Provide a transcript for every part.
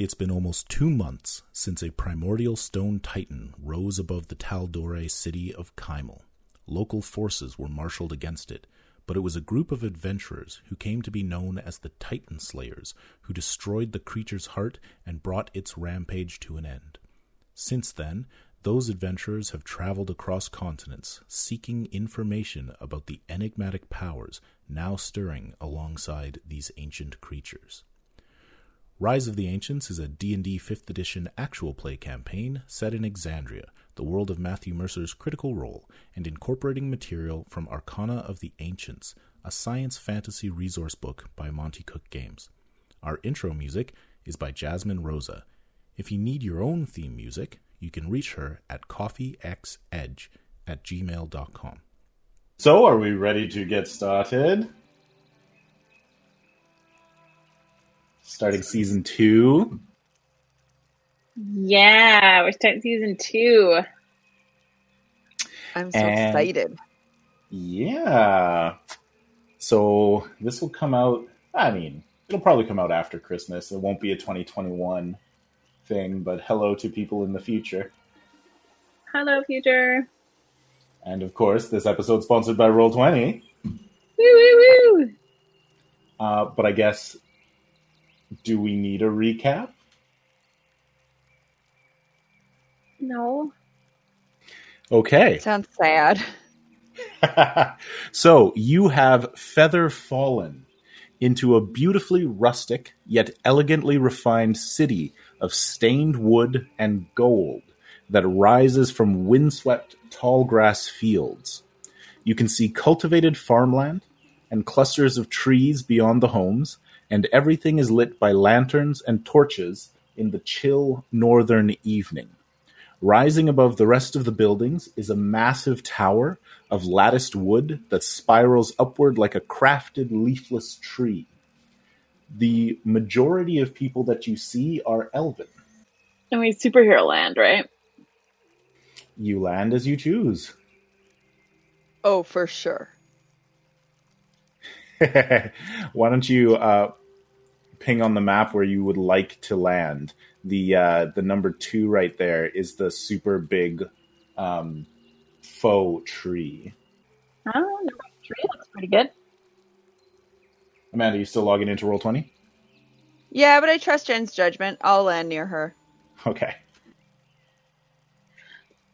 It's been almost two months since a primordial stone titan rose above the Tal'Dorei city of Kymal. Local forces were marshaled against it, but it was a group of adventurers who came to be known as the Titan Slayers who destroyed the creature's heart and brought its rampage to an end. Since then, those adventurers have traveled across continents seeking information about the enigmatic powers now stirring alongside these ancient creatures. Rise of the Ancients is a D&D 5th edition actual play campaign set in Exandria, the world of Matthew Mercer's Critical Role, and incorporating material from Arcana of the Ancients, a science fantasy resource book by Monte Cook Games. Our intro music is by Jasmine Rosa. If you need your own theme music, you can reach her at coffeexedge at gmail.com. So, are we ready to get started? Starting season two. Yeah, we're starting season two. I'm so And- excited. Yeah. So, this will come out, I mean, it'll probably come out after Christmas. It won't be a 2021 thing, but hello to people in the future. Hello, future. And of course, this episode's sponsored by Roll20. Woo woo woo. Uh, but I guess, do we need a recap? No. Okay. Sounds sad. so you have feather fallen into a beautifully rustic yet elegantly refined city of stained wood and gold that rises from windswept tall grass fields. You can see cultivated farmland and clusters of trees beyond the homes, and everything is lit by lanterns and torches in the chill northern evening. Rising above the rest of the buildings is a massive tower of latticed wood that spirals upward like a crafted leafless tree. The majority of people that you see are elven. I mean, superhero land, right? You land as you choose. Oh, for sure. Why don't you uh, ping on the map where you would like to land? The uh, the number two right there is the super big um, faux tree. Oh, number three looks pretty good. Amanda, you still logging into Roll Twenty? Yeah, but I trust Jen's judgment. I'll land near her. Okay.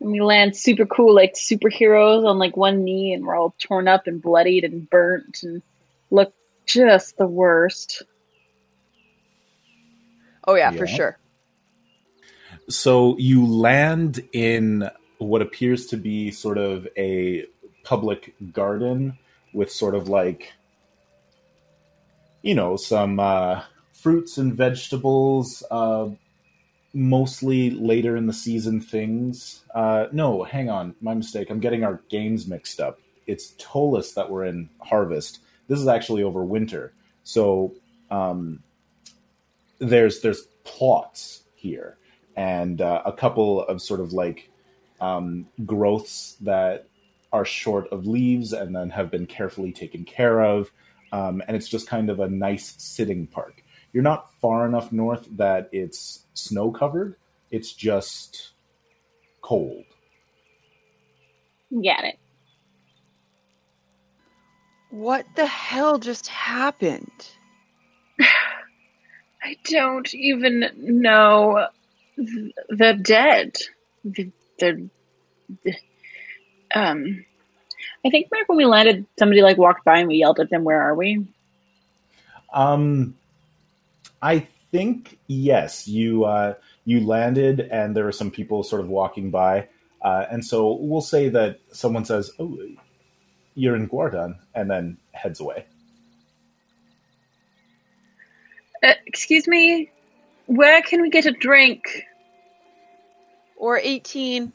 And we land super cool, like superheroes on like one knee, and we're all torn up and bloodied and burnt and look just the worst. Oh yeah, for sure. So you land in what appears to be sort of a public garden with sort of like, you know, some uh, fruits and vegetables, uh, mostly later in the season things. Uh, no, hang on, my mistake. I'm getting our games mixed up. It's Tolis that we're in Harvest. This is actually over winter. So um, there's there's plots here and uh, a couple of sort of like um, growths that are short of leaves and then have been carefully taken care of. Um, and it's just kind of a nice sitting park. You're not far enough north that it's snow covered, it's just cold. Got it. What the hell just happened? I don't even know. the dead. Th- They're. th- Um. I think back when we landed, somebody like walked by and we yelled at them, "Where are we?" Um, I think yes. You uh, you landed, and there were some people sort of walking by, uh, and so we'll say that someone says, "Oh, you're in Guardan," and then heads away. Uh, excuse me. Where can we get a drink? Or 18.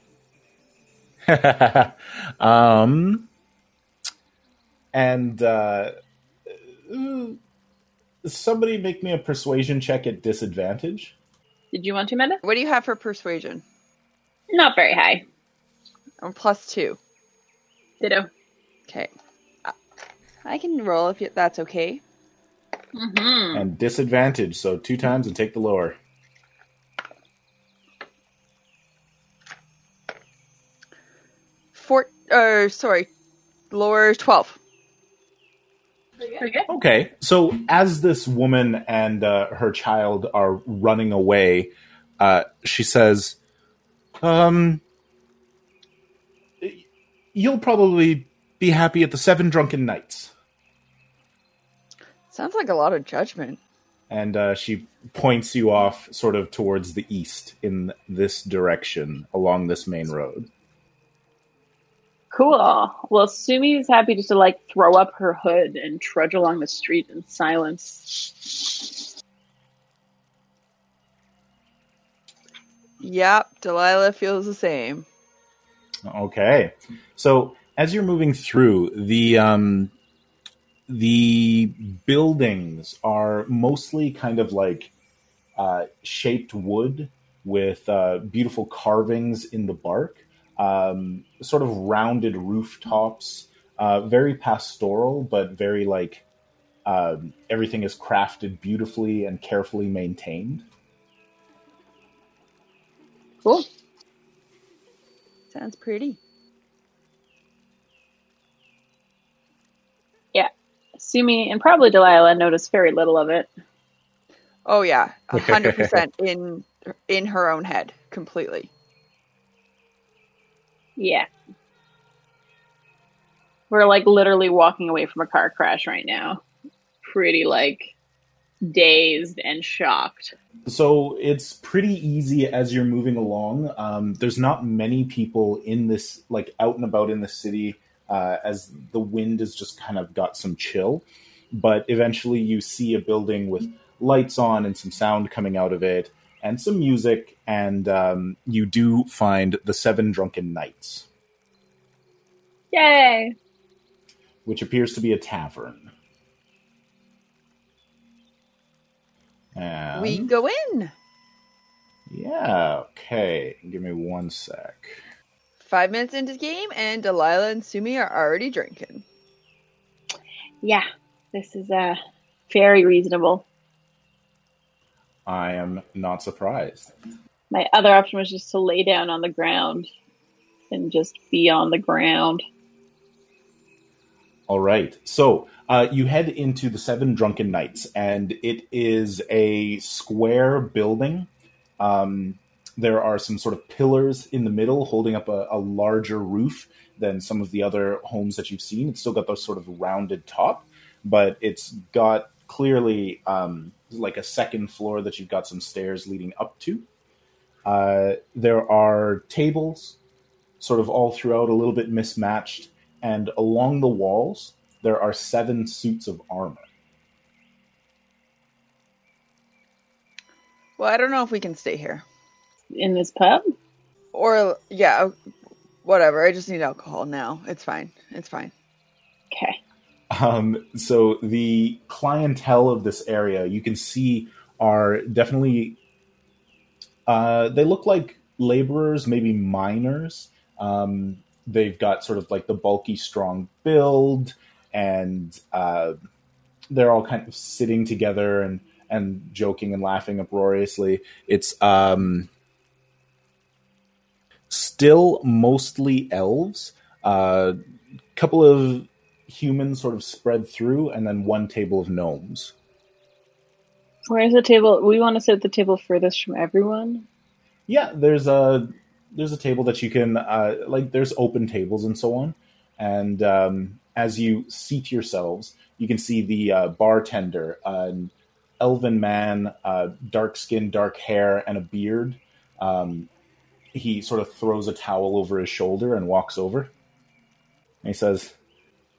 um, and uh, somebody make me a persuasion check at disadvantage. Did you want to, Amanda? What do you have for persuasion? Not very high. Or plus two. Ditto. Okay. Uh, I can roll if you, that's okay. Mm-hmm. And disadvantage, so two times and take the lower. Four, uh, sorry, lower 12. Okay, so as this woman and uh, her child are running away, uh, she says, um, You'll probably be happy at the Seven Drunken Knights. Sounds like a lot of judgment. And uh, she points you off, sort of towards the east in this direction along this main road. Cool. Well, Sumi's happy just to like throw up her hood and trudge along the street in silence. Yep, Delilah feels the same. Okay, so as you're moving through the um, the buildings are mostly kind of like uh, shaped wood with uh, beautiful carvings in the bark, um, sort of rounded rooftops, uh, very pastoral, but very like um, everything is crafted beautifully and carefully maintained. Cool. Sounds pretty. Sumi and probably Delilah noticed very little of it. Oh yeah, a hundred percent in in her own head, completely. Yeah. We're like literally walking away from a car crash right now. Pretty like dazed and shocked. So it's pretty easy as you're moving along. Um, there's not many people in this, like out and about in the city, uh, as the wind has just kind of got some chill. But eventually, you see a building with lights on and some sound coming out of it, and some music, and um, you do find the Seven Drunken Knights, Yay! which appears to be a tavern. And we go in. yeah, okay. Give me one sec. Five minutes into the game, and Delilah and Sumi are already drinking. Yeah, this is uh very reasonable. I am not surprised. My other option was just to lay down on the ground and just be on the ground. All right. So uh, you head into the Seven Drunken Knights, and it is a square building. Um, there are some sort of pillars in the middle holding up a, a larger roof than some of the other homes that you've seen. It's still got those sort of rounded top, but it's got clearly um, like a second floor that you've got some stairs leading up to. Uh, there are tables, sort of all throughout, a little bit mismatched, and along the walls there are seven suits of armor. Well, I don't know if we can stay here. In this pub? Or yeah, whatever. I just need alcohol now. It's fine. It's fine. Okay. Um, so the clientele of this area, you can see, are definitely. Uh, they look like laborers, maybe miners. Um, they've got sort of like the bulky, strong build, and uh, they're all kind of sitting together and and joking and laughing uproariously. It's um, still mostly elves. A uh, couple of humans sort of spread through, and then one table of gnomes. Where's the table? We want to sit at the table furthest from everyone. Yeah, there's a there's a table that you can uh, like. There's open tables and so on, and um, as you seat yourselves, you can see the uh, bartender, an elven man, uh, dark skin, dark hair, and a beard. Um, he sort of throws a towel over his shoulder and walks over. And he says,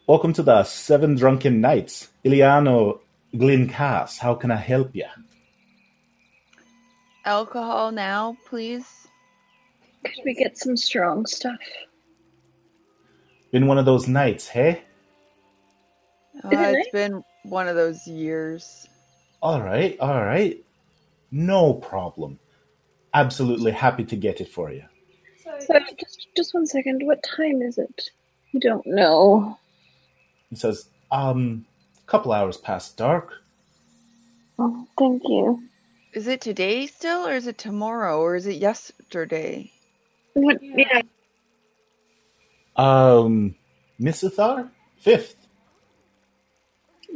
Welcome to the Seven Drunken Knights. Iliano Glincass, how can I help you? Alcohol now, please. Could we get some strong stuff? Been one of those nights, hey? Uh, it it's been one of those years. All right, all right. No problem. Absolutely happy to get it for you. So just just one second. What time is it? You don't know. He says, um, a couple hours past dark. Oh, thank you. Is it today still, or is it tomorrow, or is it yesterday? What, yeah. Um, Misuthar? Fifth.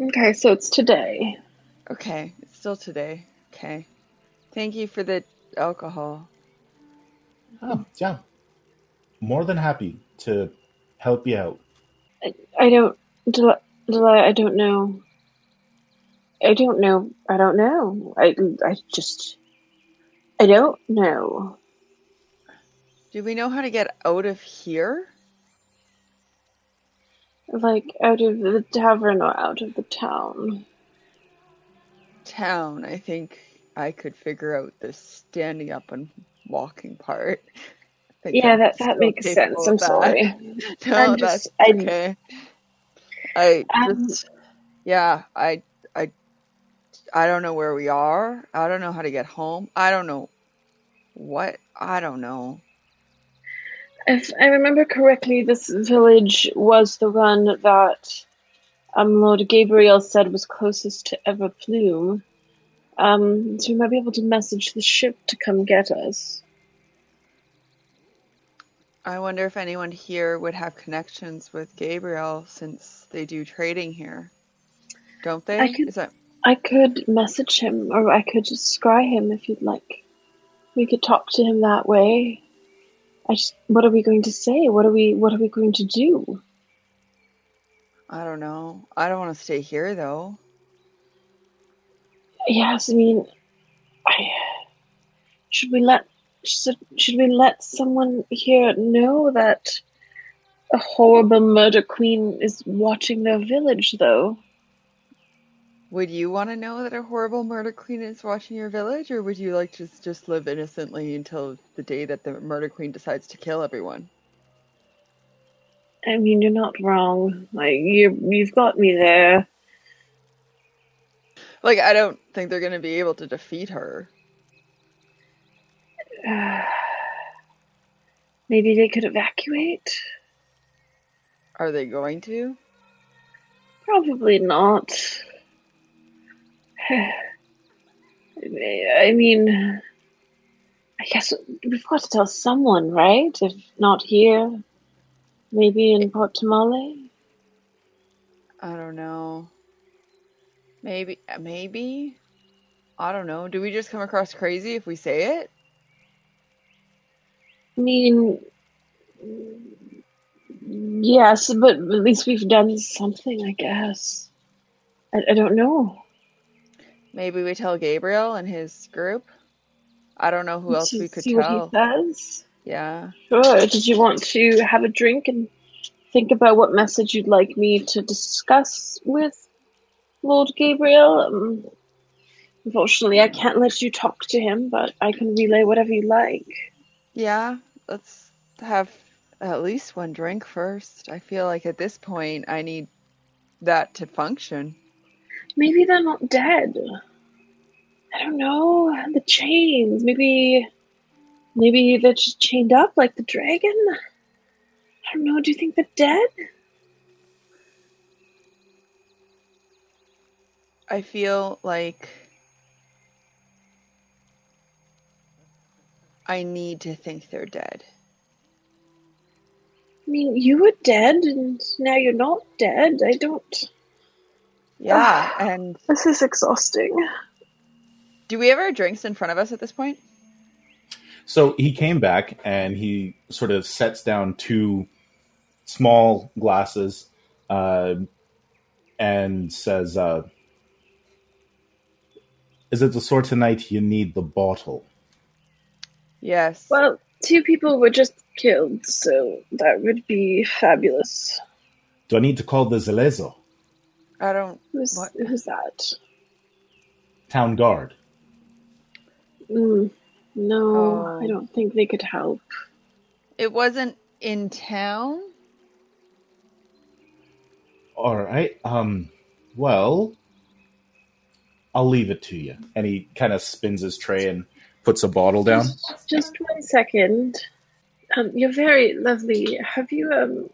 Okay, so it's today. Okay, it's still today. Okay. Thank you for the alcohol. Oh, yeah. More than happy to help you out. I, I don't, Del- Delia, I don't know. I don't know. I don't know. I, I just, I don't know. Do we know how to get out of here? Like out of the tavern or out of the town. Town. I think I could figure out the standing up and walking part. Yeah, that that makes sense. I'm sorry. No, I'm that's just, I, okay. I um, just, yeah, I, I, I don't know where we are. I don't know how to get home. I don't know what. I don't know. if I remember correctly, this village was the one that um, Lord Gabriel said was closest to Everplume. Um, so we might be able to message the ship to come get us. I wonder if anyone here would have connections with Gabriel since they do trading here. Don't they? I could- Is that I could message him, or I could just scry him if you'd like. We could talk to him that way. I just, what are we going to say? What are we, what are we going to do? I don't know. I don't want to stay here though. Yes, I mean, I, should we let should, should we let someone here know that a horrible murder queen is watching their village, though? Would you want to know that a horrible murder queen is watching your village, or would you like to s- just live innocently until the day that the murder queen decides to kill everyone? I mean, you're not wrong. Like you, you've got me there. Like, I don't think they're going to be able to defeat her. Maybe they could evacuate. Are they going to? Probably not. I mean, I guess we've got to tell someone, right? If not here, maybe in Port Damali. I don't know. Maybe, maybe. I don't know. Do we just come across crazy if we say it? I mean, yes, but at least we've done something, I guess. I, I don't know. Maybe we tell Gabriel and his group. I don't know who else we could see tell. what he says. Yeah. Sure. Did you want to have a drink and think about what message you'd like me to discuss with Lord Gabriel? Um, unfortunately, I can't let you talk to him, but I can relay whatever you like. Yeah, let's have at least one drink first. I feel like at this point I need that to function. Maybe they're not dead. I don't know. The chains. Maybe. Maybe they're just chained up like the dragon? I don't know. Do you think they're dead? I feel like I need to think they're dead. I mean, you were dead, and now you're not dead. I don't. Yeah, and This is exhausting. do we ever have drinks in front of us at this point? So he came back and he sort of sets down two small glasses uh, and says, uh, Is it the sort of night you need the bottle? Yes. Well, two people were just killed, so that would be fabulous. Do I need to call the Zhelezo? I don't. Who's What? who's that? Town guard. Mm, no, Oh. I don't think they could help. It wasn't in town. All right. Um. Well, I'll leave it to you. And he kind of spins his tray and puts a bottle down. Just, one second. Um, you're very lovely. Have you um,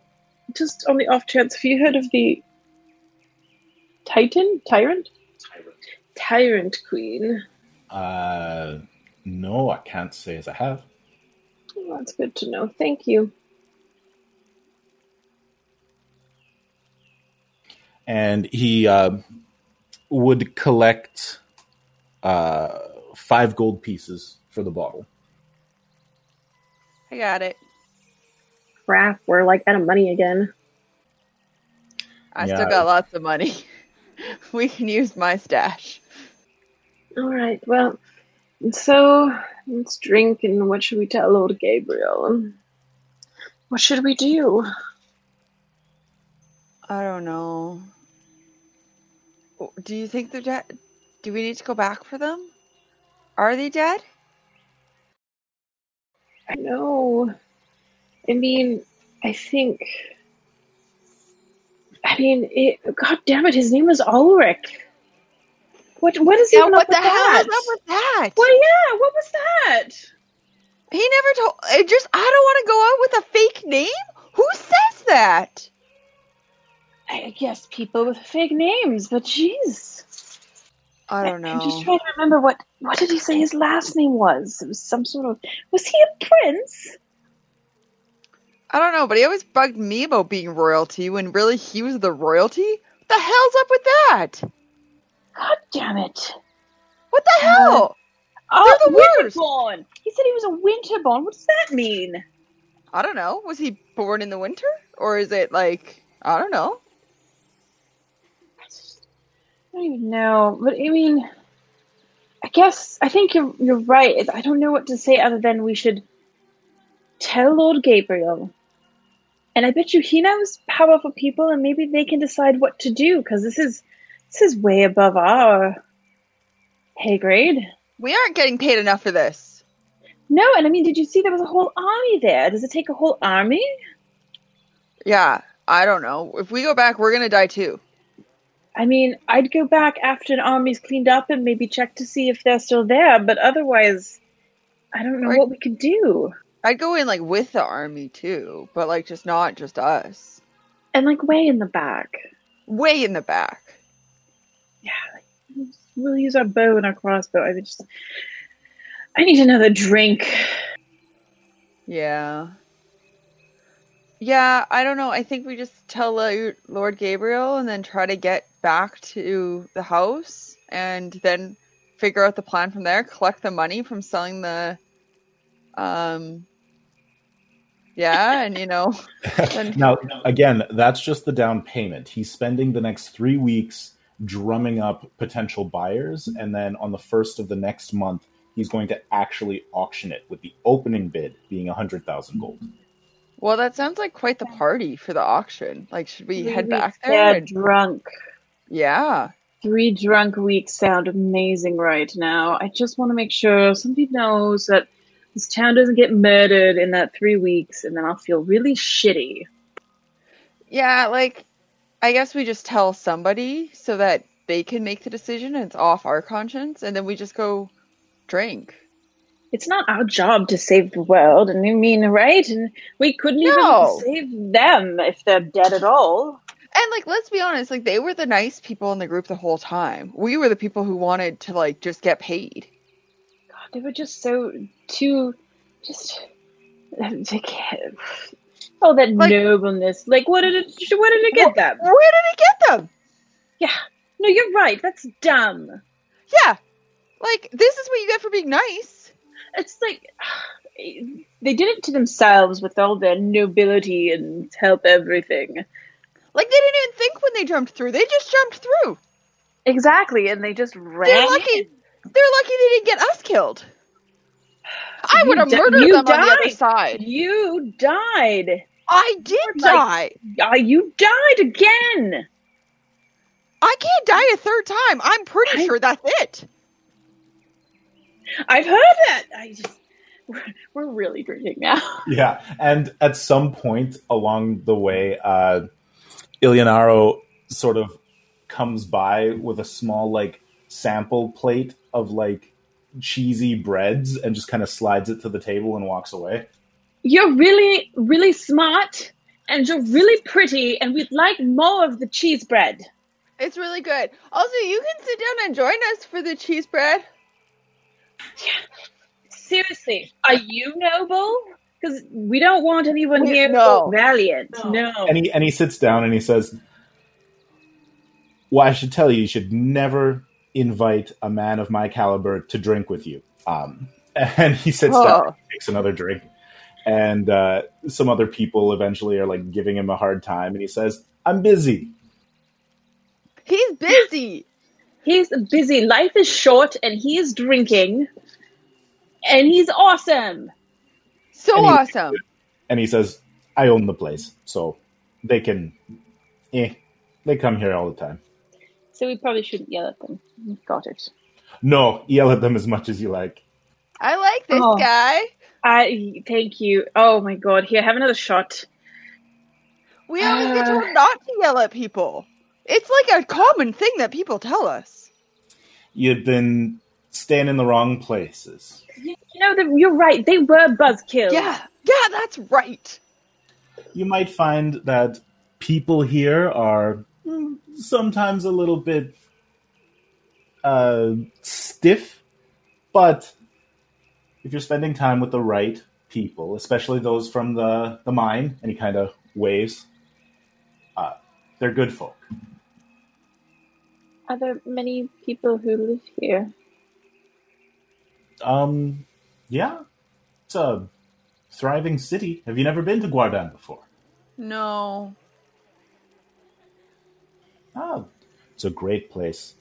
just on the off chance, have you heard of the Titan Tyrant Tyrant Queen? Uh, no, I can't say as I have. Oh, that's good to know. Thank you. and he uh, would collect uh, five gold pieces for the bottle. I got it. Crap, we're like out of money again. I Yeah. still got lots of money. we can use my stash. All right, well, so let's drink, and what should we tell Lord Gabriel? What should we do? I don't know. Do you think they're dead? Do we need to go back for them? Are they dead? I know. I mean, I think. I mean, it, God damn it! His name was Ulrich. What? What is Yeah, even what up the with hell that? is up with that? Well, yeah. What was that? He never told. I just, I don't want to go out with a fake name. Who says that? I guess people with fake names, but jeez. I don't I'm just trying to remember what. What did he say his last name was? It was some sort of. Was he a prince? I don't know, but he always bugged me about being royalty when really he was the royalty. What the hell's up with that? God damn it! What the hell? Oh, the worst. Winterborn. He said he was a Winterborn. What does that mean? I don't know. Was he born in the winter? Or is it like, I don't know. I don't even know. But I mean, I guess I think you're you're right. I don't know what to say other than we should tell Lord Gabriel. And I bet you he knows powerful people, and maybe they can decide what to do. Because this is this is way above our pay grade. We aren't getting paid enough for this. No, and I mean, did you see there was a whole army there? Does it take a whole army? Yeah, I don't know. If we go back, we're gonna die too. I mean, I'd go back after an army's cleaned up and maybe check to see if they're still there, but otherwise, I don't know what we could do. I'd go in like with the army too, but like just not just us. And like way in the back. Way in the back. Yeah, like, we'll use our bow and our crossbow. I just, I need another drink. Yeah. Yeah, I don't know. I think we just tell Lord Gabriel and then try to get back to the house and then figure out the plan from there, collect the money from selling the um yeah, and you know, then Now, again, that's just the down payment. He's spending the next three weeks drumming up potential buyers, and then on the first of the next month, he's going to actually auction it with the opening bid being a hundred thousand gold. well, that sounds like quite the party for the auction. Like, should we head back there? Yeah, and- drunk. Yeah. Three drunk weeks sound amazing right now. I just want to make sure somebody knows that this town doesn't get murdered in that three weeks, and then I'll feel really shitty. Yeah, like I guess we just tell somebody so that they can make the decision and it's off our conscience and then we just go drink. It's not our job to save the world, and I mean, right? And we couldn't No. even save them if they're dead at all. And like let's be honest, like they were the nice people in the group the whole time. We were the people who wanted to like just get paid. God, they were just so too, just oh, that Like- nobleness. Like, what did it? Where did it get them? Where did it get them? Yeah, no, you're right. That's dumb. Yeah. Like this is what you get for being nice. It's like they did it to themselves with all their nobility and help everything. Like they didn't even think when they jumped through. They just jumped through. Exactly, and they just ran. They're lucky. They're lucky they didn't get us killed. I would have di- murdered you them on the other side. You died. I did Like- die. Ah, you died again. I can't die a third time. I'm pretty I- sure that's it. I've heard that. I just we're, we're really drinking now. Yeah, and at some point along the way, uh, Ilianaro sort of comes by with a small like sample plate of like cheesy breads and just kind of slides it to the table and walks away. You're really, really smart, and you're really pretty, and we'd like more of the cheese bread. It's really good. Also, you can sit down and join us for the cheese bread. Yeah. Seriously, are you noble? Because we don't want anyone here no. valiant. No. No. And he and he sits down and he says, well, I should tell you, you should never invite a man of my caliber to drink with you. Um, and he sits down, Oh. and takes another drink, and uh, some other people eventually are like giving him a hard time, and he says, "I'm busy." He's busy. He's busy. Life is short, and he is drinking, and he's awesome. So And he- awesome. And he says, "I own the place, so they can, eh, they come here all the time." So we probably shouldn't yell at them. Got it. No, yell at them as much as you like. I like this Oh. guy. I thank you. Oh my god! Here, have another shot. We always get Uh. told not to yell at people. It's like a common thing that people tell us. You've been staying in the wrong places. You know, the, you're right. They were buzzkills. Yeah, yeah, that's right. you might find that people here are mm, sometimes a little bit uh, stiff, but if you're spending time with the right people, especially those from the, the mine, any kind of waves, uh, they're good folk. Are there many people who live here? Um, yeah, it's a thriving city. Have you never been to Guardan before? No. Oh, it's a great place.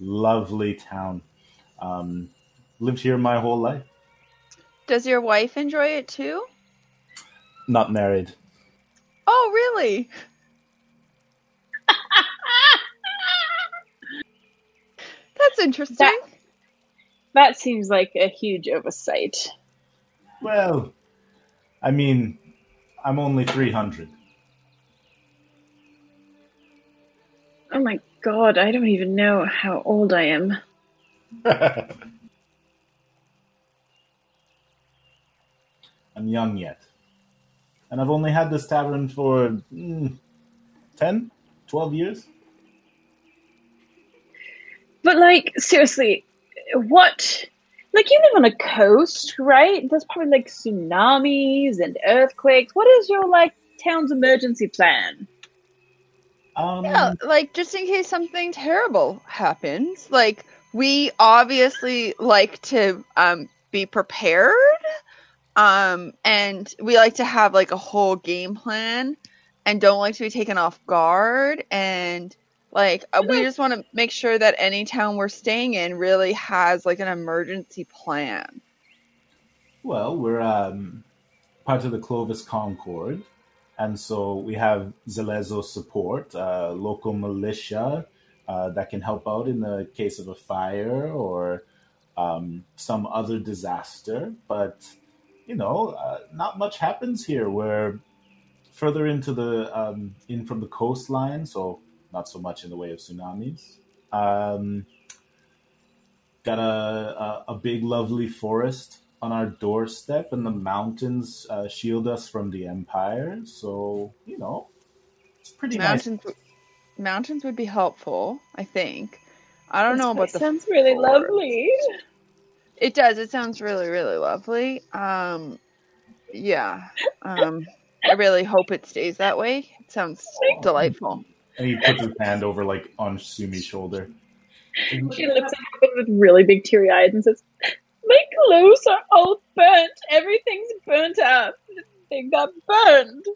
Lovely town. Um, lived here my whole life. Does your wife enjoy it too? Not married. Oh, really? That's interesting. That- That seems like a huge oversight. Well, I mean, I'm only 300. Oh my god! I don't even know how old I am. I'm young yet. And I've only had this tavern for mm, 10, 12 years. But like, seriously, what? Like, you live on a coast, right? There's probably like tsunamis and earthquakes. What is your like town's emergency plan? Um, Yeah, like just in case something terrible happens. Like we obviously like to um be prepared. Um and we like to have like a whole game plan and don't like to be taken off guard and like uh, we just want to make sure that any town we're staying in really has like an emergency plan. Well, we're um, part of the Clovis Concord, and so we have Zhelezo support, uh, local militia uh, that can help out in the case of a fire or um, some other disaster. But you know, uh, not much happens here. We're further into the um, in from the coastline, so not so much in the way of tsunamis. Um, got a, a a big, lovely forest on our doorstep, and the mountains uh, shield us from the empire. So you know, it's pretty nice. Mountains w- mountains would be helpful, I think. I don't This know about place the sounds really lovely. It does. It sounds really, really lovely. Um, yeah. Um, I really hope it stays that way. It sounds delightful. And he puts his hand over like on Sumi's shoulder. She looks at him with really big teary eyes and says, "My clothes are all burnt. Everything's burnt up. They got burned."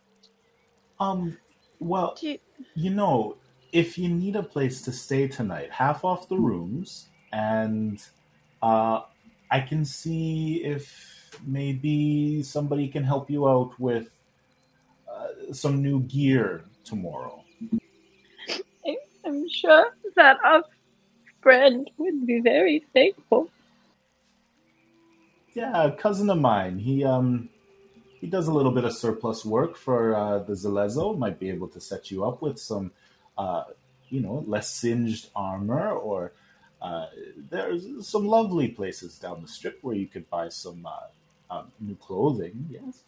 Um, well, you, you know, if you need a place to stay tonight, half off the rooms, and uh, I can see if maybe somebody can help you out with uh, some new gear tomorrow. I- I'm sure that our friend would be very thankful. Yeah, a cousin of mine. He um he does a little bit of surplus work for uh, the Zhelezo. Might be able to set you up with some, uh, you know, less singed armor, or uh, there's some lovely places down the strip where you could buy some uh, um, new clothing. Yes.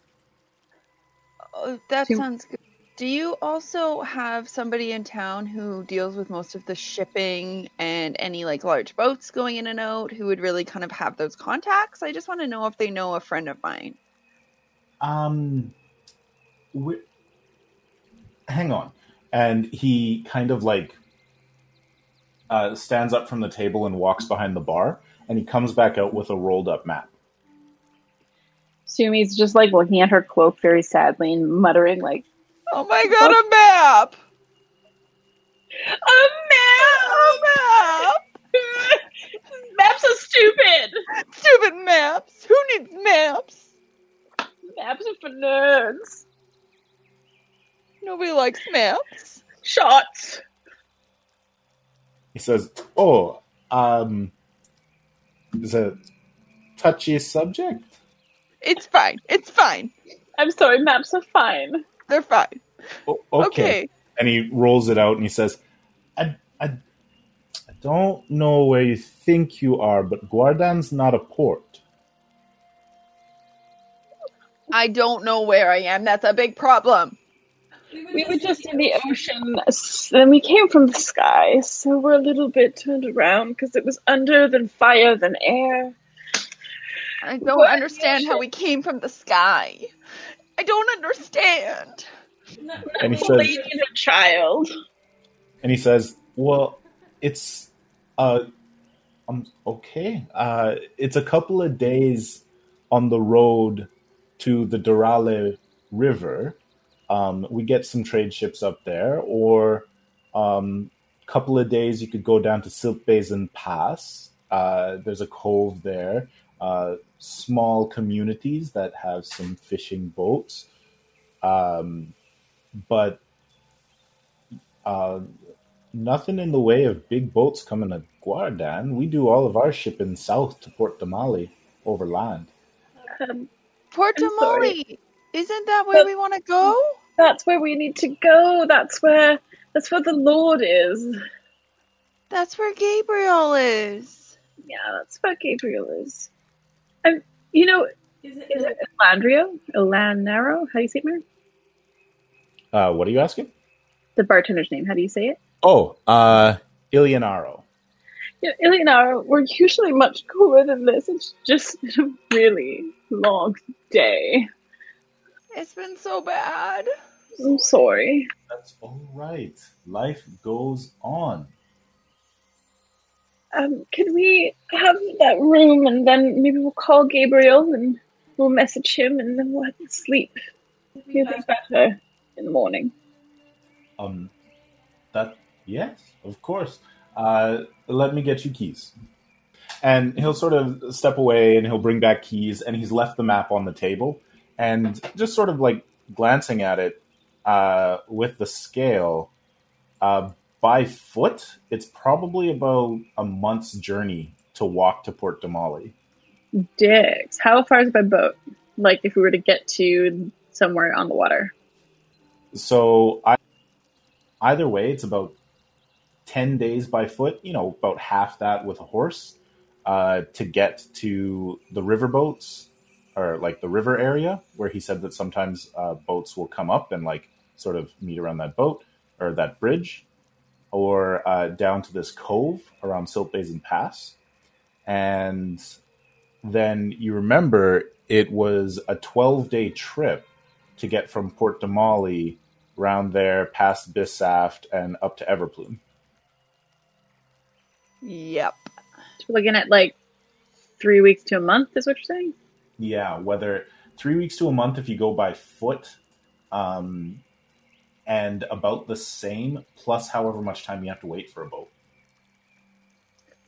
oh, that sounds good. Do you also have somebody in town who deals with most of the shipping and any like large boats going in and out who would really kind of have those contacts? I just want to know if they know a friend of mine. Um, we hang on, and he kind of like uh, stands up from the table and walks behind the bar, and he comes back out with a rolled up map. Sumi's just like looking at her cloak very sadly and muttering like, Oh my god, a map! "A map! A map! Maps are stupid. Stupid maps! Who needs maps? Maps are for nerds. Nobody likes maps. Shots. He says, "Oh, um, is a touchy subject." It's fine. It's fine. I'm sorry. Maps are fine. They're fine. "O- okay. Okay. and he rolls it out and he says, I, I, I don't know where you think you are, but Guardan's not a port. I don't know where I am. That's a big problem. We were just in the ocean, s- and we came from the sky, so we're a little bit turned around because it was under, then fire, then air. I don't What? understand how we came from the sky. I don't understand. And he A says, and a child. and he says, well, it's, uh, um, okay. Uh, it's a couple of days on the road to the Durale River. Um, we get some trade ships up there, or um, a couple of days you could go down to Silk Basin Pass. Uh, there's a cove there. Uh, small communities that have some fishing boats. Um, but uh, nothing in the way of big boats coming to Guardan. We do all of our shipping south to Port Damali over land. Um, Port I'm. Damali. Isn't that where But- we want to go? that's where we need to go. That's where. That's where the Lord is. That's where Gabriel is. Yeah, that's where Gabriel is. I'm. You know, is it Elandrio? Elanero? How do you say it, Mary? Uh, what are you asking? The bartender's name. How do you say it? Oh, uh, Ilianaro. Yeah, Eleonora, we're usually much cooler than this. It's just been a really long day. It's been so bad. I'm sorry. That's all right. Life goes on. Um, can we have that room and then maybe we'll call Gabriel and we'll message him and then we'll have to sleep. Be better in the morning. Um, that yes, of course. Uh, let me get you keys. And he'll sort of step away and he'll bring back keys and he's left the map on the table and just sort of like glancing at it uh, with the scale uh, by foot, it's probably about a month's journey to walk to Port Damali. Dicks. How far is it by boat? Like if we were to get to somewhere on the water. So I, either way, it's about ten days by foot. You know, about half that with a horse uh, to get to the river boats or like the river area where he said that sometimes uh, boats will come up and like sort of meet around that boat or that bridge, or uh, down to this cove around Silt Basin Pass, and then you remember it was a twelve day trip to get from Port Damali round there, past Bissaft, and up to Everplume. Yep. So we're looking at like three weeks to a month, is what you're saying? Yeah, whether three weeks to a month if you go by foot, um, and about the same, plus however much time you have to wait for a boat.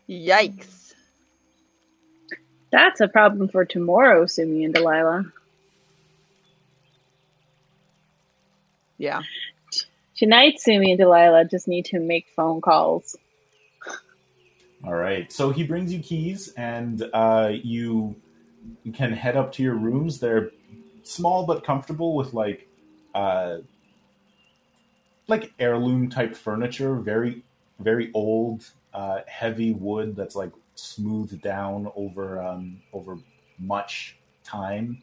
Yikes. That's a problem for tomorrow, Sumi and Delilah. Yeah. Tonight, Sumi and Delilah just need to make phone calls. All right. So he brings you keys, and uh, you can head up to your rooms. They're small but comfortable, with like, uh, like heirloom type furniture. Very, very old, uh, heavy wood that's like smoothed down over um, over much time.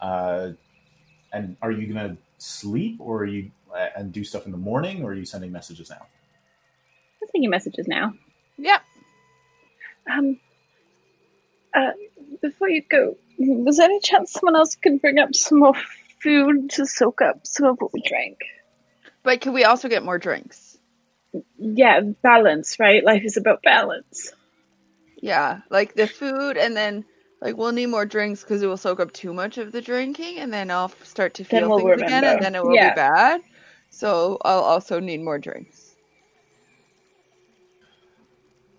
Uh, and are you gonna sleep, or are you uh, and do stuff in the morning, or are you sending messages now? I'm thinking messages now. Yep. Um, uh, before you go, was there any chance someone else could bring up some more food to soak up some of what we drank? But can we also get more drinks? yeah, balance, right? Life is about balance. Yeah, like the food, and then like we'll need more drinks because it will soak up too much of the drinking, and then I'll start to feel we'll things again, and then it will Yeah. be bad. So I'll also need more drinks.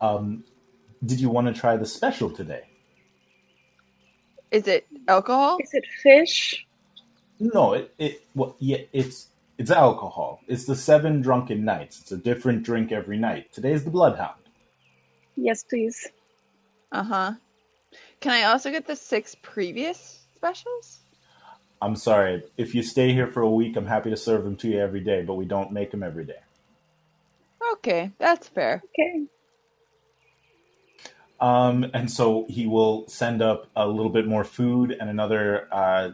Um, did you want to try the special today? Is it alcohol? Is it fish? No, it, it well, yeah, it's it's alcohol. It's the seven drunken nights. It's a different drink every night. Today's the Bloodhound. Yes, please. Uh huh. Can I also get the six previous specials? I'm sorry. If you stay here for a week, I'm happy to serve them to you every day, but we don't make them every day. Okay, that's fair. Okay. Um, and so he will send up a little bit more food and another uh,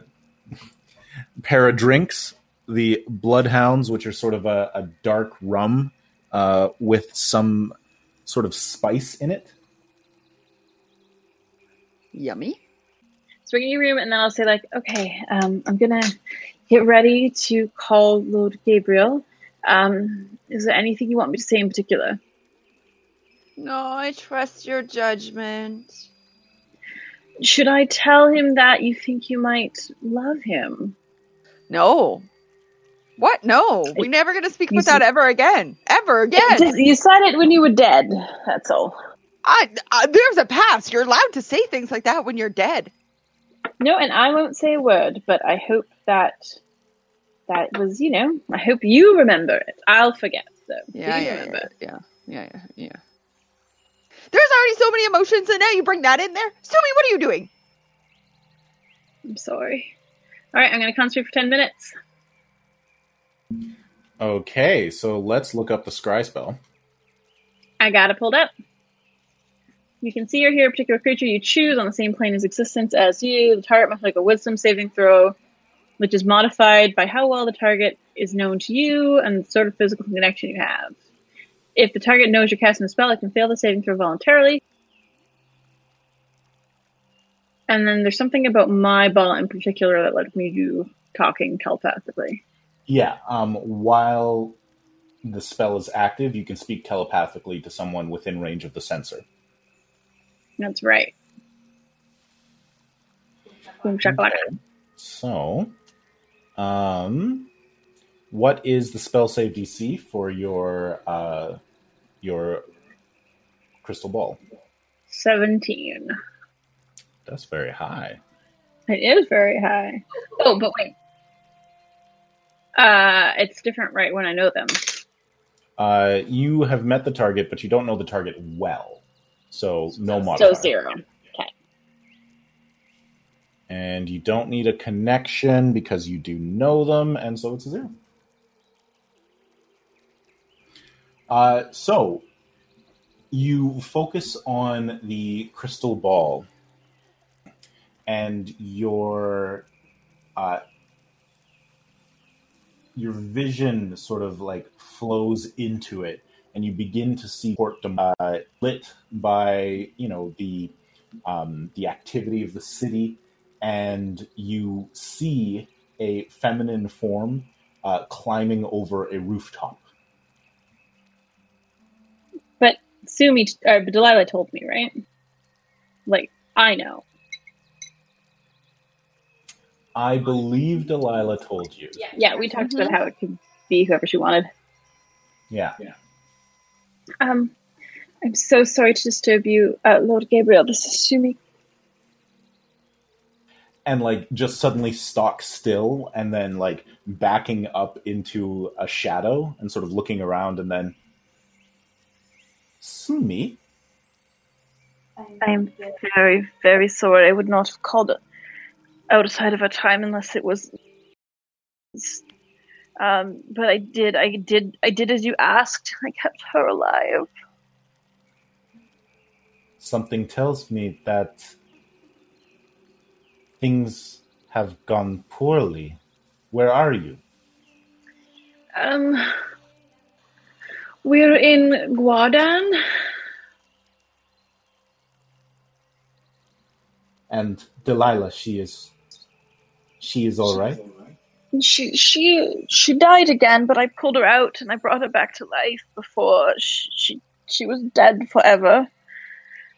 pair of drinks. The Bloodhounds, which are sort of a, a dark rum uh, with some sort of spice in it. Yummy. So we're gonna room, and then I'll say like, okay, um, I'm gonna get ready to call Lord Gabriel. Um, is there anything you want me to say in particular? No, I trust your judgment. Should I tell him that you think you might love him? No. What? No, we're never gonna speak You about that see- ever again. Ever again. Just- You said it when you were dead. That's all. I, I, there's a past. You're allowed to say things like that when you're dead. No, and I won't say a word, but I hope that that was, you know, I hope you remember it. I'll forget, though. Yeah, yeah, remember. yeah, yeah, yeah, yeah. There's already so many emotions, and now you bring that in there. Sumi, what are you doing? I'm sorry. All right, I'm going to concentrate for 10 minutes. Okay, so let's look up the scry spell. I got it pulled up. You can see or hear a particular creature you choose on the same plane as existence as you. The target must make a wisdom saving throw, which is modified by how well the target is known to you and the sort of physical connection you have. If the target knows you're casting a spell, it can fail the saving throw voluntarily. And then there's something about my ball in particular that lets me do talking telepathically. Yeah, um, while the spell is active, you can speak telepathically to someone within range of the sensor. That's right. Boom shakalaka. So, um, what is the spell save DC for your uh, your crystal ball? 17. That's very high. It is very high. Oh, but wait. Uh, it's different right when I know them. Uh, you have met the target, but you don't know the target well, so no model. So zero. Okay. And you don't need a connection because you do know them, and so it's a zero. Uh, so you focus on the crystal ball, and your uh, your vision sort of like flows into it, and you begin to see Port uh, lit by you know the um, the activity of the city, and you see a feminine form uh, climbing over a rooftop. But Sumi, uh, Delilah told me, right? Like, I know. I believe Delilah told you. Yeah, yeah we talked about how it could be whoever she wanted. Yeah. Um, I'm so sorry to disturb you, uh, Lord Gabriel. This is Sumi. And like just suddenly stock still and then like backing up into a shadow and sort of looking around and then Sumi. I'm very, very sorry. I would not have called it outside of our time unless it was. Um, but I did, I did, I did as you asked. I kept her alive. Something tells me that things have gone poorly. Where are you? Um, we're in Guadan. And Delilah, she is she is all right. she she she died again, but I pulled her out and I brought her back to life before she she, she was dead forever.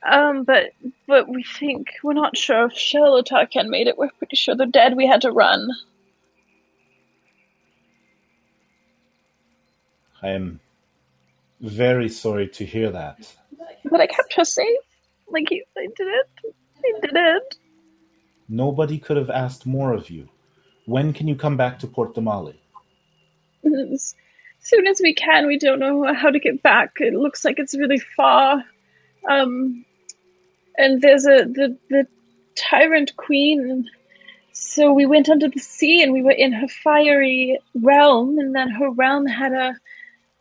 Um, but but we think we're not sure if Shell or Tarkan made it. We're pretty sure they're dead. We had to run. I am very sorry to hear that. But I kept her safe. Like you, I did it. I did it. Nobody could have asked more of you. When can you come back to Port Damali? As soon as we can. We don't know how to get back. It looks like it's really far. Um, and there's a the the tyrant queen. So we went under the sea and we were in her fiery realm, and then her realm had a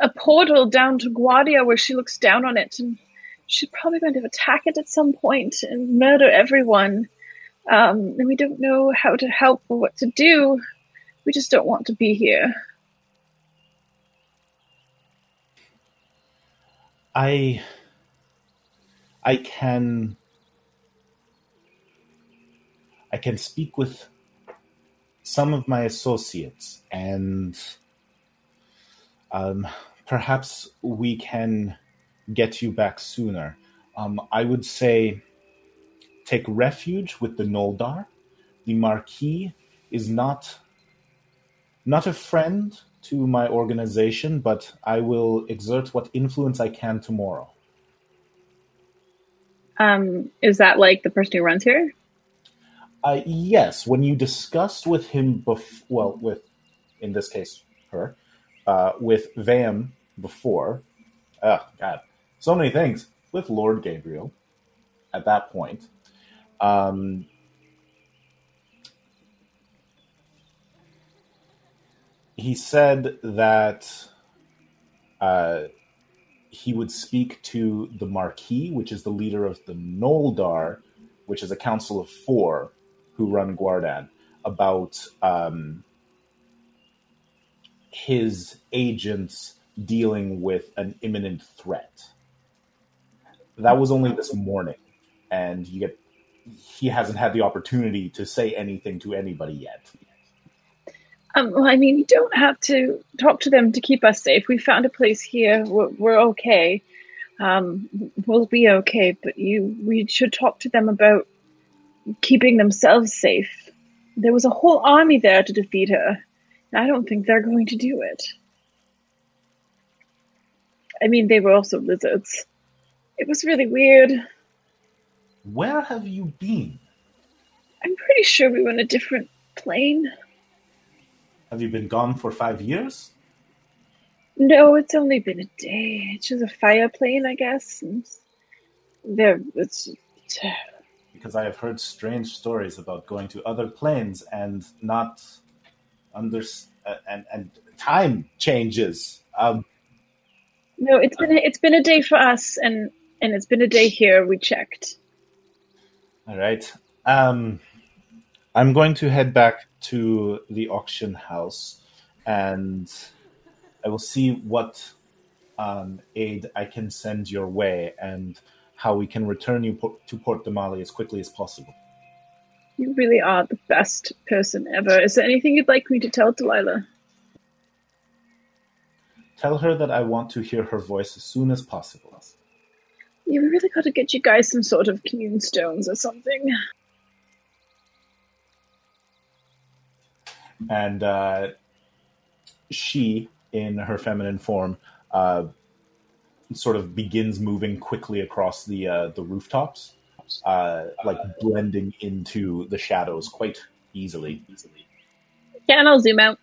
a portal down to Guardia where she looks down on it, and she's probably going to attack it at some point and murder everyone. Um, and we don't know how to help or what to do. We just don't want to be here. I I can I can speak with some of my associates and um, perhaps we can get you back sooner. Um, I would say take refuge with the Noldar. The Marquis is not not a friend to my organization, but I will exert what influence I can tomorrow. Um, is that like the person who runs here? Uh, yes, when you discussed with him, bef- well, with in this case her, uh, with Vam before, oh god, so many things with Lord Gabriel. At that point, um, he said that uh, he would speak to the Marquis, which is the leader of the Noldar, which is a council of four who run Guardan, about um, his agents dealing with an imminent threat. That was only this morning, and you get he hasn't had the opportunity to say anything to anybody yet. Um, well, I mean, you don't have to talk to them to keep us safe. We found a place here. We're, we're okay. Um, we'll be okay. But you, we should talk to them about keeping themselves safe. There was a whole army there to defeat her. I don't think they're going to do it. I mean, they were also lizards. It was really weird. Where have you been? I'm pretty sure we were in a different plane. Have you been gone for five years? No, it's only been a day. It's just a fire plane, I guess. And there, it's. Because I have heard strange stories about going to other planes and not under uh, and and time changes. Um, No, it's been a, it's been a day for us, and and it's been a day here. We checked. All right. Um, I'm going to head back to the auction house, and I will see what um, aid I can send your way and how we can return you po- to Port Damali as quickly as possible. You really are the best person ever. Is there anything you'd like me to tell Delilah? Tell her that I want to hear her voice as soon as possible. You really got to get you guys some sort of commune stones or something. And uh, she, in her feminine form, uh, sort of begins moving quickly across the uh, the rooftops, uh, like blending into the shadows quite easily. Yeah, and I'll zoom out.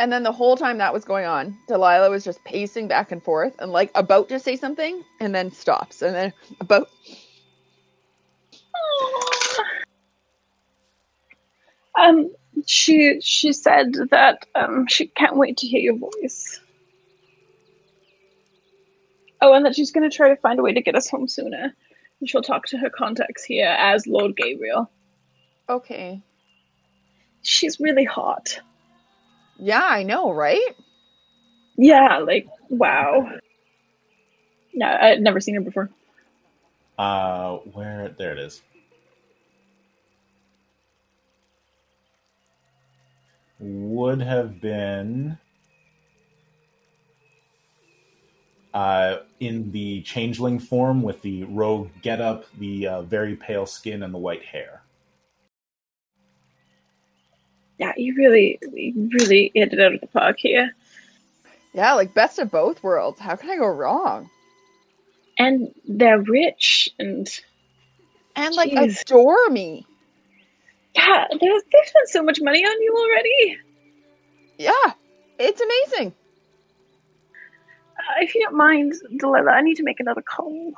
And then the whole time that was going on, Delilah was just pacing back and forth and like about to say something and then stops and then about Um, she she said that um she can't wait to hear your voice. Oh, and that she's going to try to find a way to get us home sooner. And she'll talk to her contacts here as Lord Gabriel. okay. She's really hot. Yeah, I know, right? Yeah, like wow. No, I'd never seen her before. Uh, where there it is. would have been uh, in the changeling form with the rogue getup, the uh, very pale skin, and the white hair. Yeah, you really, you really hit it out of the park here. Yeah, like best of both worlds. How can I go wrong? And they're rich, and And like Jeez. adore me. yeah, they they spent so much money on you already. Yeah, it's amazing. Uh, if you don't mind, Delilah, I need to make another call.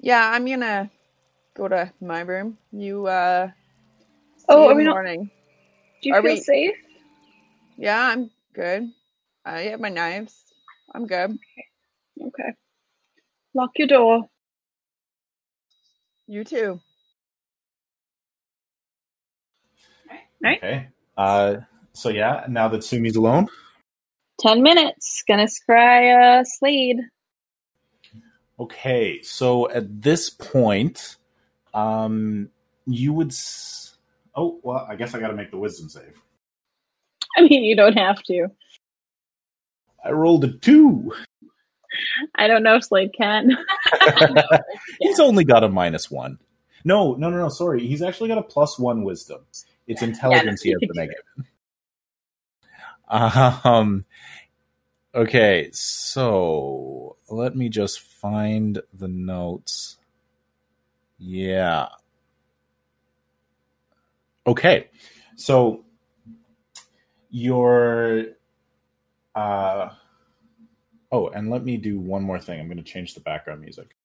Yeah, I'm gonna go to my room. You uh Oh, are we not- morning. Do you Are feel we- safe? Yeah, I'm good. I have my knives. I'm good. Okay. Lock your door. You too. Right. Okay. Uh, so yeah, now that Sumi's alone, Ten minutes. Gonna scry uh, Slade. Okay, so at this point, um, you would. S- oh well, I guess I got to make the wisdom save. I mean, you don't have to. I rolled a two. I don't know if Slade can. He's only got a minus one. No, no, no, no. Sorry, he's actually got a plus one wisdom. It's intelligence he has the negative. Um. Okay, so let me just find the notes. Yeah. Okay, so your uh oh, and let me do one more thing. I'm going to change the background music.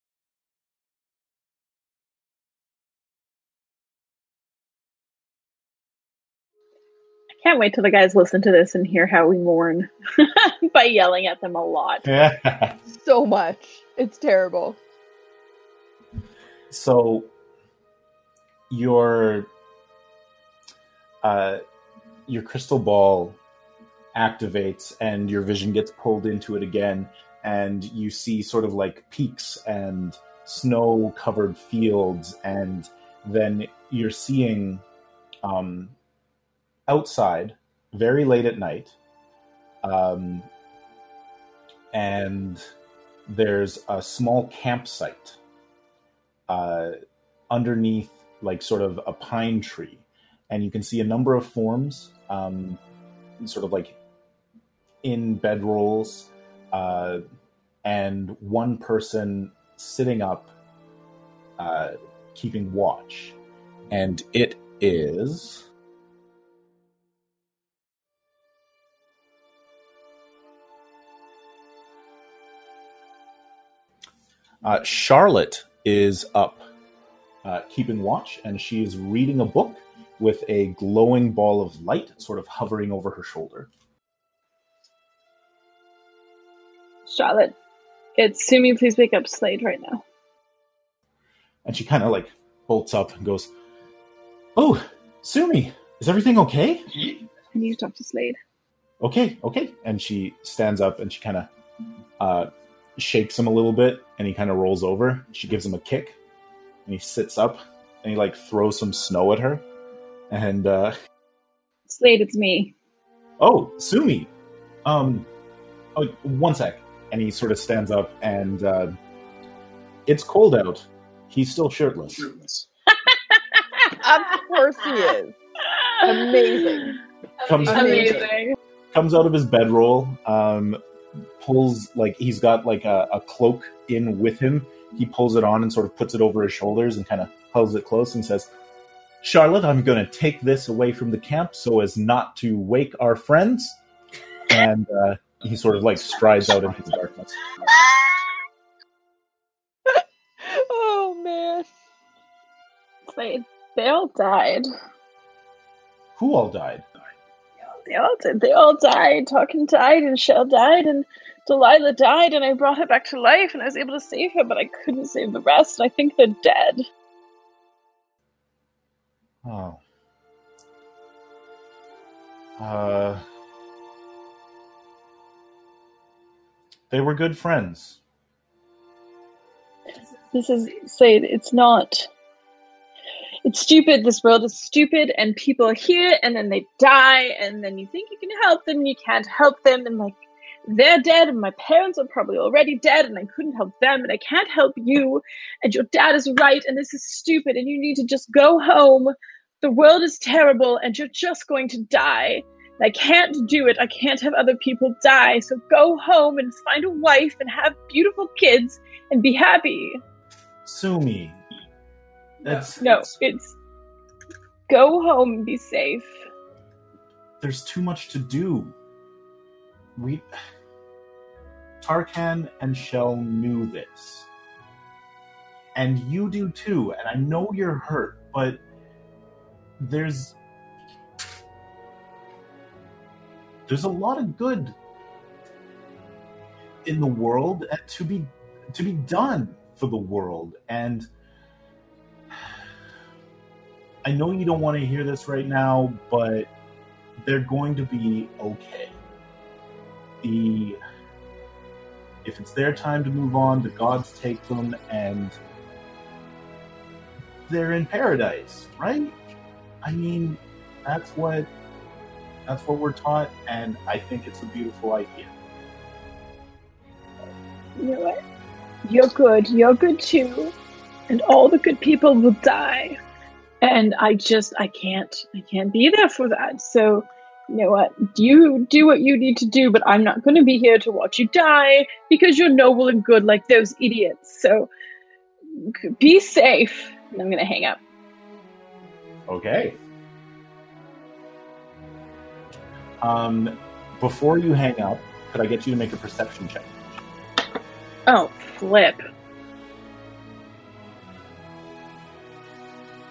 I can't wait till the guys listen to this and hear how we mourn by yelling at them a lot. Yeah. So much. It's terrible. so your uh, your crystal ball activates and your vision gets pulled into it again and you see sort of like peaks and snow covered fields and then you're seeing um, outside very late at night um, and there's a small campsite uh, underneath like sort of a pine tree and you can see a number of forms um, sort of like in bedrolls uh, and one person sitting up uh, keeping watch. And it is uh, charlotte is up uh, keeping watch, and she is reading a book with a glowing ball of light sort of hovering over her shoulder. Charlotte, it's Sumi. Please wake up Slade right now. And she kind of like bolts up and goes, "Oh, Sumi, is everything okay?" I need to talk to Slade. Okay, okay. And she stands up and she kind of uh, shakes him a little bit, and he kind of rolls over. She gives him a kick, and he sits up and he like throws some snow at her, and uh, Slade, it's me. Oh, Sumi. Um, oh, one sec. And he sort of stands up, and uh, it's cold out. He's still shirtless. Of course he is. Amazing. Comes Amazing. comes out of his bedroll. Um, pulls like he's got like a, a cloak in with him. He pulls it on and sort of puts it over his shoulders and kind of holds it close and says, "Charlotte, I'm going to take this away from the camp so as not to wake our friends." And uh, he sort of like strides out into the darkness. Oh man. Slade, they all died. Who all died? They all did. They all died. Tarkan died, and Shell died, and Delilah died, and I brought her back to life, and I was able to save her, but I couldn't save the rest. and I think they're dead. Oh. Uh, they were good friends. This is say It's not. it's stupid. This world is stupid, and people are here, and then they die, and then you think you can help them, you can't help them, and like they're dead, and my parents are probably already dead, and I couldn't help them, and I can't help you, and your dad is right, and this is stupid, and you need to just go home. The world is terrible, and you're just going to die. I can't do it. I can't have other people die. So go home and find a wife and have beautiful kids and be happy. Sumi. That's No, it's go home and be safe. there's too much to do. We Tarkan and Shell knew this. And you do too, and I know you're hurt, but there's there's a lot of good in the world to be to be done for the world and I know you don't want to hear this right now, but they're going to be okay. The if it's their time to move on, the gods take them and they're in paradise, right? I mean, that's what that's what we're taught and I think it's a beautiful idea. You know what? You're good. You're good too. And all the good people will die. And I just, I can't, I can't be there for that. So, you know what? You do what you need to do, but I'm not going to be here to watch you die because you're noble and good like those idiots. So, be safe. And I'm going to hang up. Okay. Um, before you hang up, could I get you to make a perception check? Oh, flip.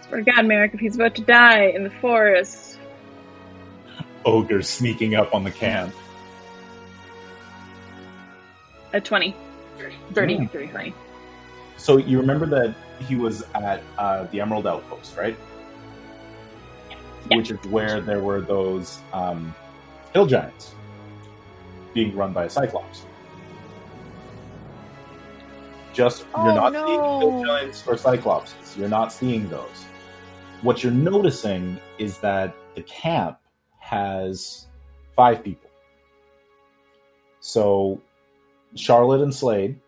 Swear to God, Merrick, if he's about to die in the forest. Ogre sneaking up on the camp. At 20. 30, Mm. 30, 20. So you remember that he was at uh, the Emerald Outpost, right? Yeah. Which is where there were those um, hill giants being run by a Cyclops. Just you're Oh, not seeing hill giants or Cyclopses. You're not seeing those. What you're noticing is that the camp has five people. So Charlotte and Slade,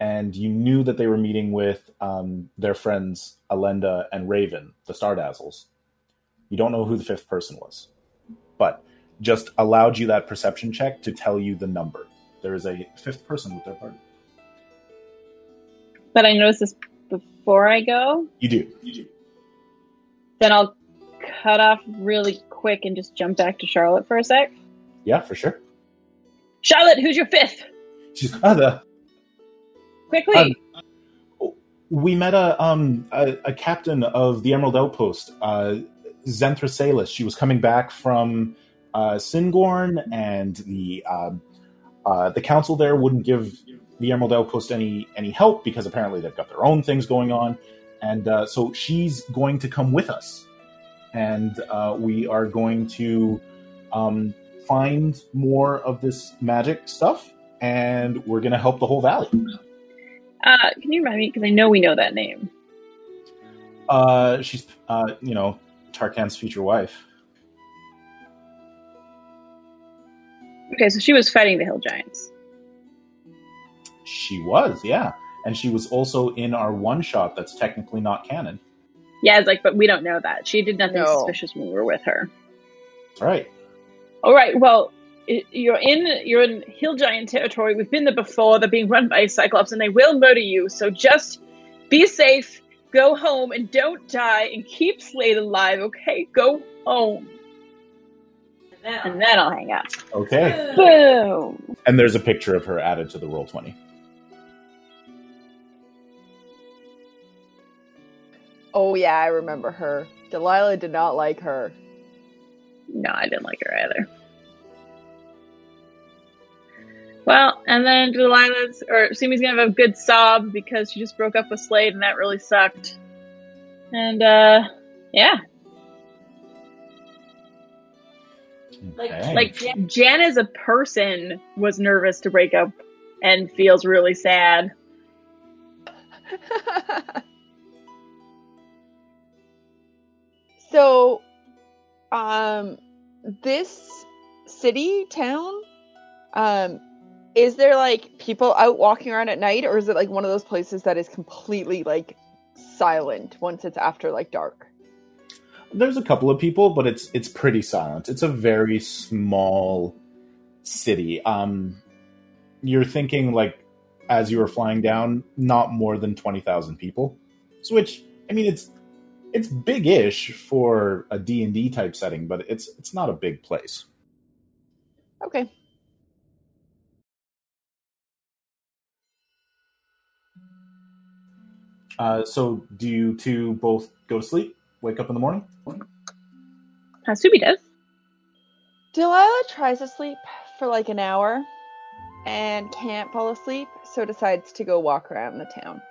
and you knew that they were meeting with um, their friends Alenda and Raven, the Stardazzles. You don't know who the fifth person was, but just allowed you that perception check to tell you the number. There is a fifth person with their party. But I noticed this before I go. You do. You do. Then I'll cut off really quick and just jump back to Charlotte for a sec. Yeah, for sure. Charlotte, who's your fifth? She's other. Quickly. Um, we met a um a, a captain of the Emerald Outpost, uh, Zenthra Salis. She was coming back from uh, Singorn, and the um, uh, the council there wouldn't give the Emerald Outpost any any help because apparently they've got their own things going on, and uh, so she's going to come with us, and uh, we are going to um, find more of this magic stuff, and we're going to help the whole valley. Uh, can you remind me? Because I know we know that name. Uh, she's, uh, you know, Tarkan's future wife. Okay, so she was fighting the Hill Giants. She was, yeah, and she was also in our one shot. That's technically not canon. Yeah, it's like, but we don't know that. She did nothing No. suspicious when we were with her. That's right. All right, well, i- you're in you're in Hill Giant territory. We've been there before. They're being run by Cyclops, and they will murder you. So just be safe. Go home and don't die, and keep Slade alive. Okay, go home, and then I'll hang up. Okay. Boom. And there's a picture of her added to the Roll20. Oh yeah, I remember her. Delilah did not like her. No, I didn't like her either. Well, and then Delilah's or Sumi's gonna have a good sob because she just broke up with Slade and that really sucked. And uh yeah. Okay. Like Jan as a person was nervous to break up and feels really sad. So, um, this city town, um, is there like people out walking around at night, or is it like one of those places that is completely like silent once it's after like dark? There's a couple of people, but it's it's pretty silent. It's a very small city. Um, you're thinking like as you were flying down, not more than twenty thousand people. So which I mean, it's it's big-ish for a D and D type setting, but it's it's not a big place. Okay. Uh, so, do you two both go to sleep? Wake up in the morning? Uh, Sumi does. Delilah tries to sleep for like an hour and can't fall asleep, so decides to go walk around the town.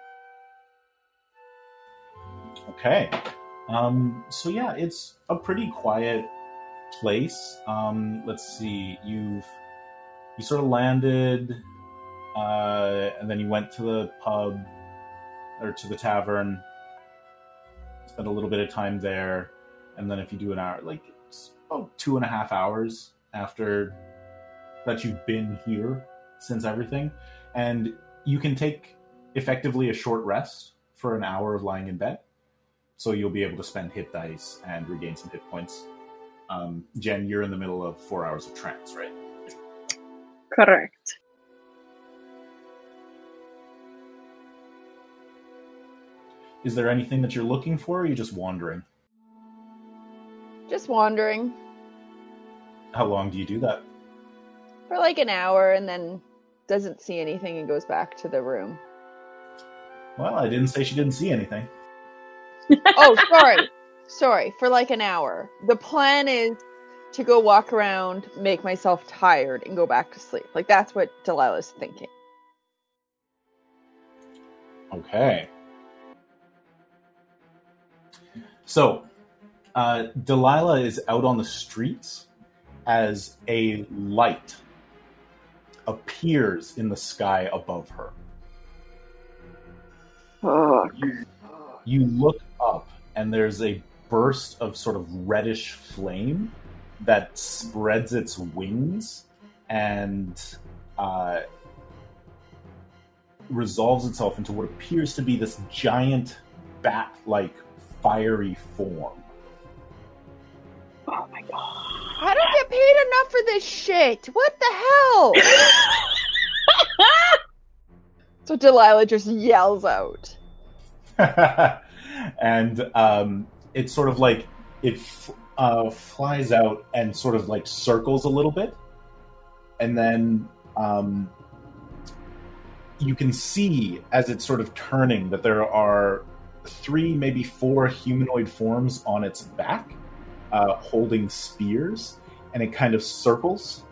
Okay. Um, so yeah, it's a pretty quiet place. Um, let's see, you've you sort of landed, uh, and then you went to the pub or to the tavern, spent a little bit of time there, and then if you do an hour, like it's about two and a half hours after that you've been here since everything, and you can take effectively a short rest for an hour of lying in bed. So you'll be able to spend hit dice and regain some hit points. Um, Jen, you're in the middle of four hours of trance, right? Correct. Is there anything that you're looking for, or are you just wandering? Just wandering How long do you do that? for like an hour and then doesn't see anything and goes back to the room. Well, I didn't say she didn't see anything. Oh, sorry. Sorry, for like an hour. The plan is to go walk around, make myself tired, and go back to sleep. Like that's what Delilah's thinking. Okay. So, uh, Delilah is out on the streets as a light appears in the sky above her. Fuck. You look up, and there's a burst of sort of reddish flame that spreads its wings and uh, resolves itself into what appears to be this giant bat like fiery form. Oh my god. I don't get paid enough for this shit. What the hell? so Delilah just yells out. and um, it's sort of like it uh, flies out and sort of like circles a little bit, and then um, you can see as it's sort of turning that there are three, maybe four humanoid forms on its back, uh, holding spears, and it kind of circles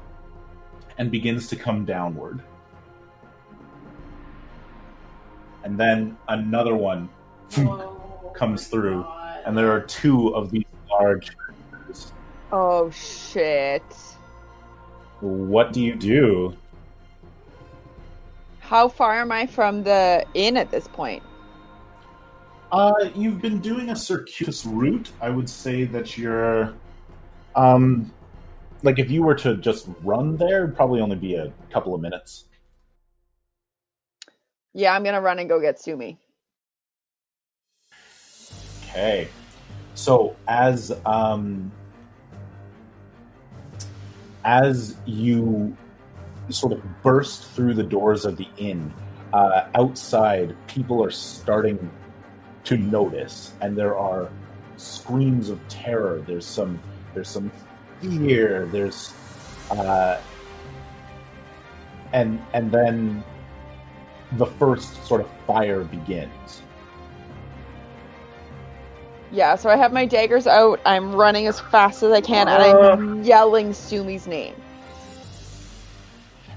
and begins to come downward. And then another one comes through, and there are two of these large creatures. Oh shit. What do you do? How far am I from the inn at this point? Uh, you've been doing a circuitous route. I would say that you're, um, like if you were to just run there, it'd probably only be a couple of minutes. Yeah, I'm gonna run and go get Sumi. Okay. So as um as you sort of burst through the doors of the inn, uh, outside people are starting to notice, and there are screams of terror. There's some there's some fear. There's uh, and and then the first sort of fire begins. Yeah, so I have my daggers out. I'm running as fast as I can, and I'm yelling Sumi's name.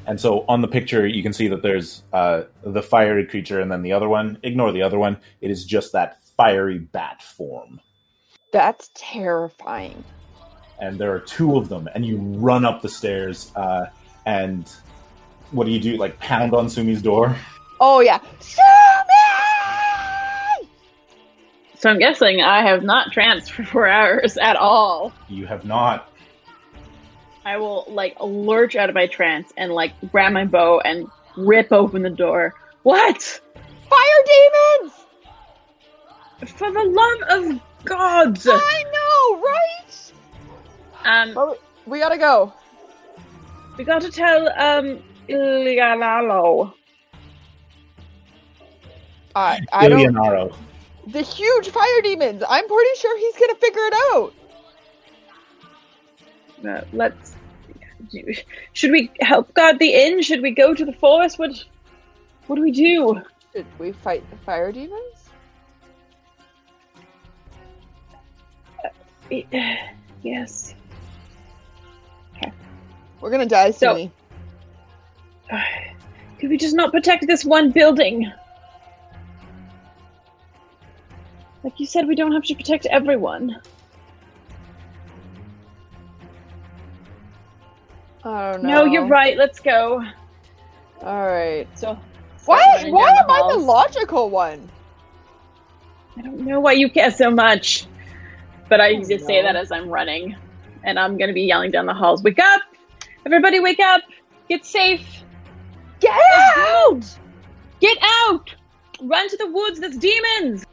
And so on the picture, you can see that there's uh, the fiery creature and then the other one. Ignore the other one. It is just that fiery bat form. That's terrifying. And there are two of them. And you run up the stairs. Uh, and what do you do? Like pound on Sumi's door? Oh yeah, Sumi! So I'm guessing I have not tranced for four hours at all. You have not. I will like lurch out of my trance and like grab my bow and rip open the door. What? Fire demons! For the love of God! I know, right? Um, Well, we gotta go. we got to tell um Ilialalo. I I don't. Ilionaro. The huge fire demons. I'm pretty sure he's gonna figure it out. Uh, let's. Should we help guard the inn? Should we go to the forest? What? What do we do? Should we fight the fire demons? Yes. Okay. We're gonna die So- soon. Could we just not protect this one building? Like you said, we don't have to protect everyone. I don't No, you're right. Let's go. All right. So. Why? Why am I the logical one? I don't know why you care so much, but I Oh, just say that as I'm running, and I'm gonna be yelling down the halls. Wake up! Everybody, wake up! Get safe! Get out! Get out! Run to the woods. There's demons.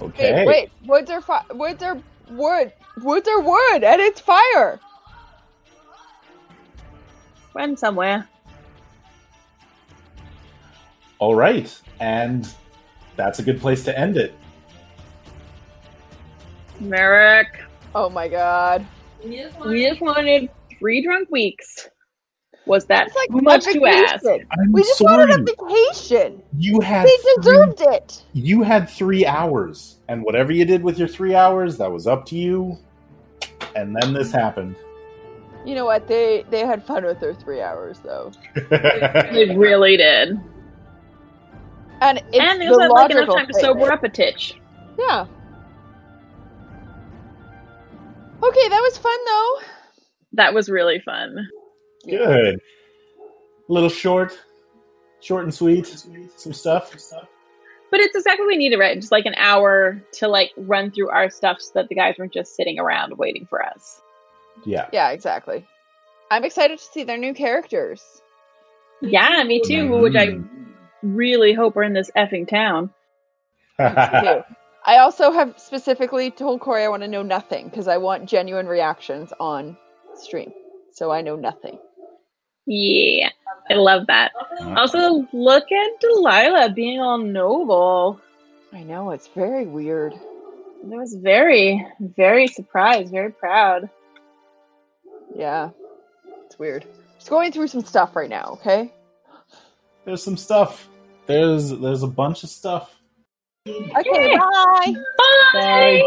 Okay. Wait, wait. Woods are fi- Woods are wood. Woods are wood, and it's fire. Run somewhere. All right. And that's a good place to end it. Merrick. Oh my god. We just wanted three drunk weeks. Was that It's like too much a to ask? I'm We just sorry. wanted a vacation. You had They three- deserved it. you had three hours, and whatever you did with your three hours, that was up to you. And then this happened. You know what? They they had fun with their three hours though, It really did. and it's and they the also had like enough time to thing. sober up a titch. Yeah. Okay, that was fun though. That was really fun. Good. A little short, short and sweet. Some stuff. But it's exactly what we needed, right? Just like an hour to like run through our stuff so that the guys weren't just sitting around waiting for us. Yeah. Yeah, exactly. I'm excited to see their new characters. Yeah, me too. Mm-hmm. Which I really hope are in this effing town. I also have specifically told Corey I want to know nothing because I want genuine reactions on stream. So I know nothing. Yeah, I love that. Also, look at Delilah being all noble. I know it's very weird. I was very, very surprised, very proud. Yeah, it's weird. Just going through some stuff right now. Okay. There's some stuff. There's there's a bunch of stuff. Okay. Bye. Bye.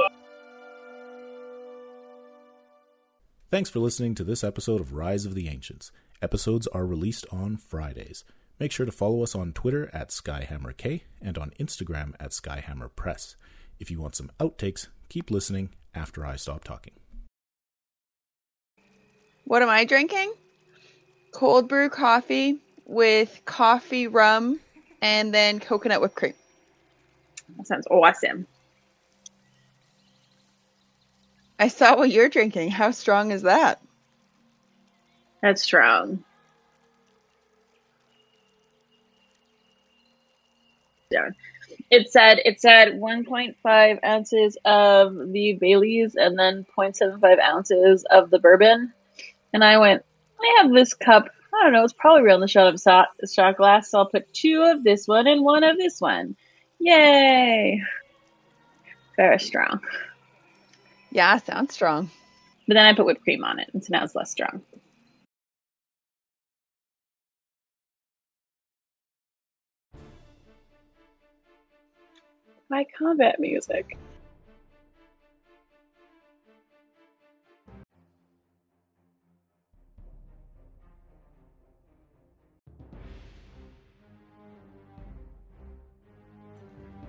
Thanks for listening to this episode of Rise of the Ancients. Episodes are released on Fridays. Make sure to follow us on Twitter at SkyhammerK and on Instagram at SkyhammerPress. If you want some outtakes, keep listening after I stop talking. What am I drinking? Cold brew coffee with coffee rum and then coconut whipped cream. That sounds awesome. I saw what you're drinking. How strong is that? That's strong. Yeah. It said it said 1.5 ounces of the Baileys and then 0.75 ounces of the bourbon. And I went, I have this cup. I don't know. It's probably around the shot of shot, shot glass. So I'll put two of this one and one of this one. Yay! Very strong. Yeah, sounds strong. But then I put whipped cream on it, and so now it's less strong. My combat music.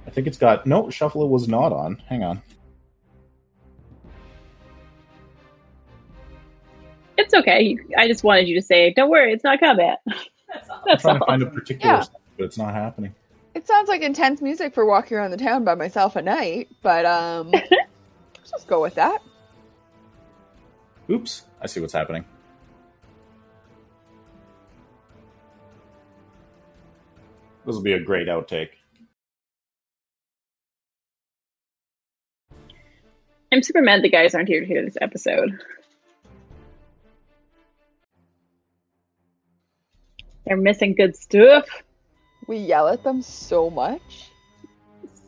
I think it's got no shuffle. was not on. Hang on. It's okay. I just wanted you to say, "Don't worry, it's not combat." I'm That's trying to find a particular, Yeah. stuff, but it's not happening. It sounds like intense music for walking around the town by myself at night, but um, let's just go with that. Oops, I see what's happening. This will be a great outtake. I'm super mad the guys aren't here to hear this episode. They're missing good stuff We yell at them so much.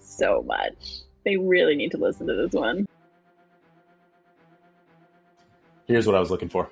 so much. They really need to listen to this one. Here's what I was looking for.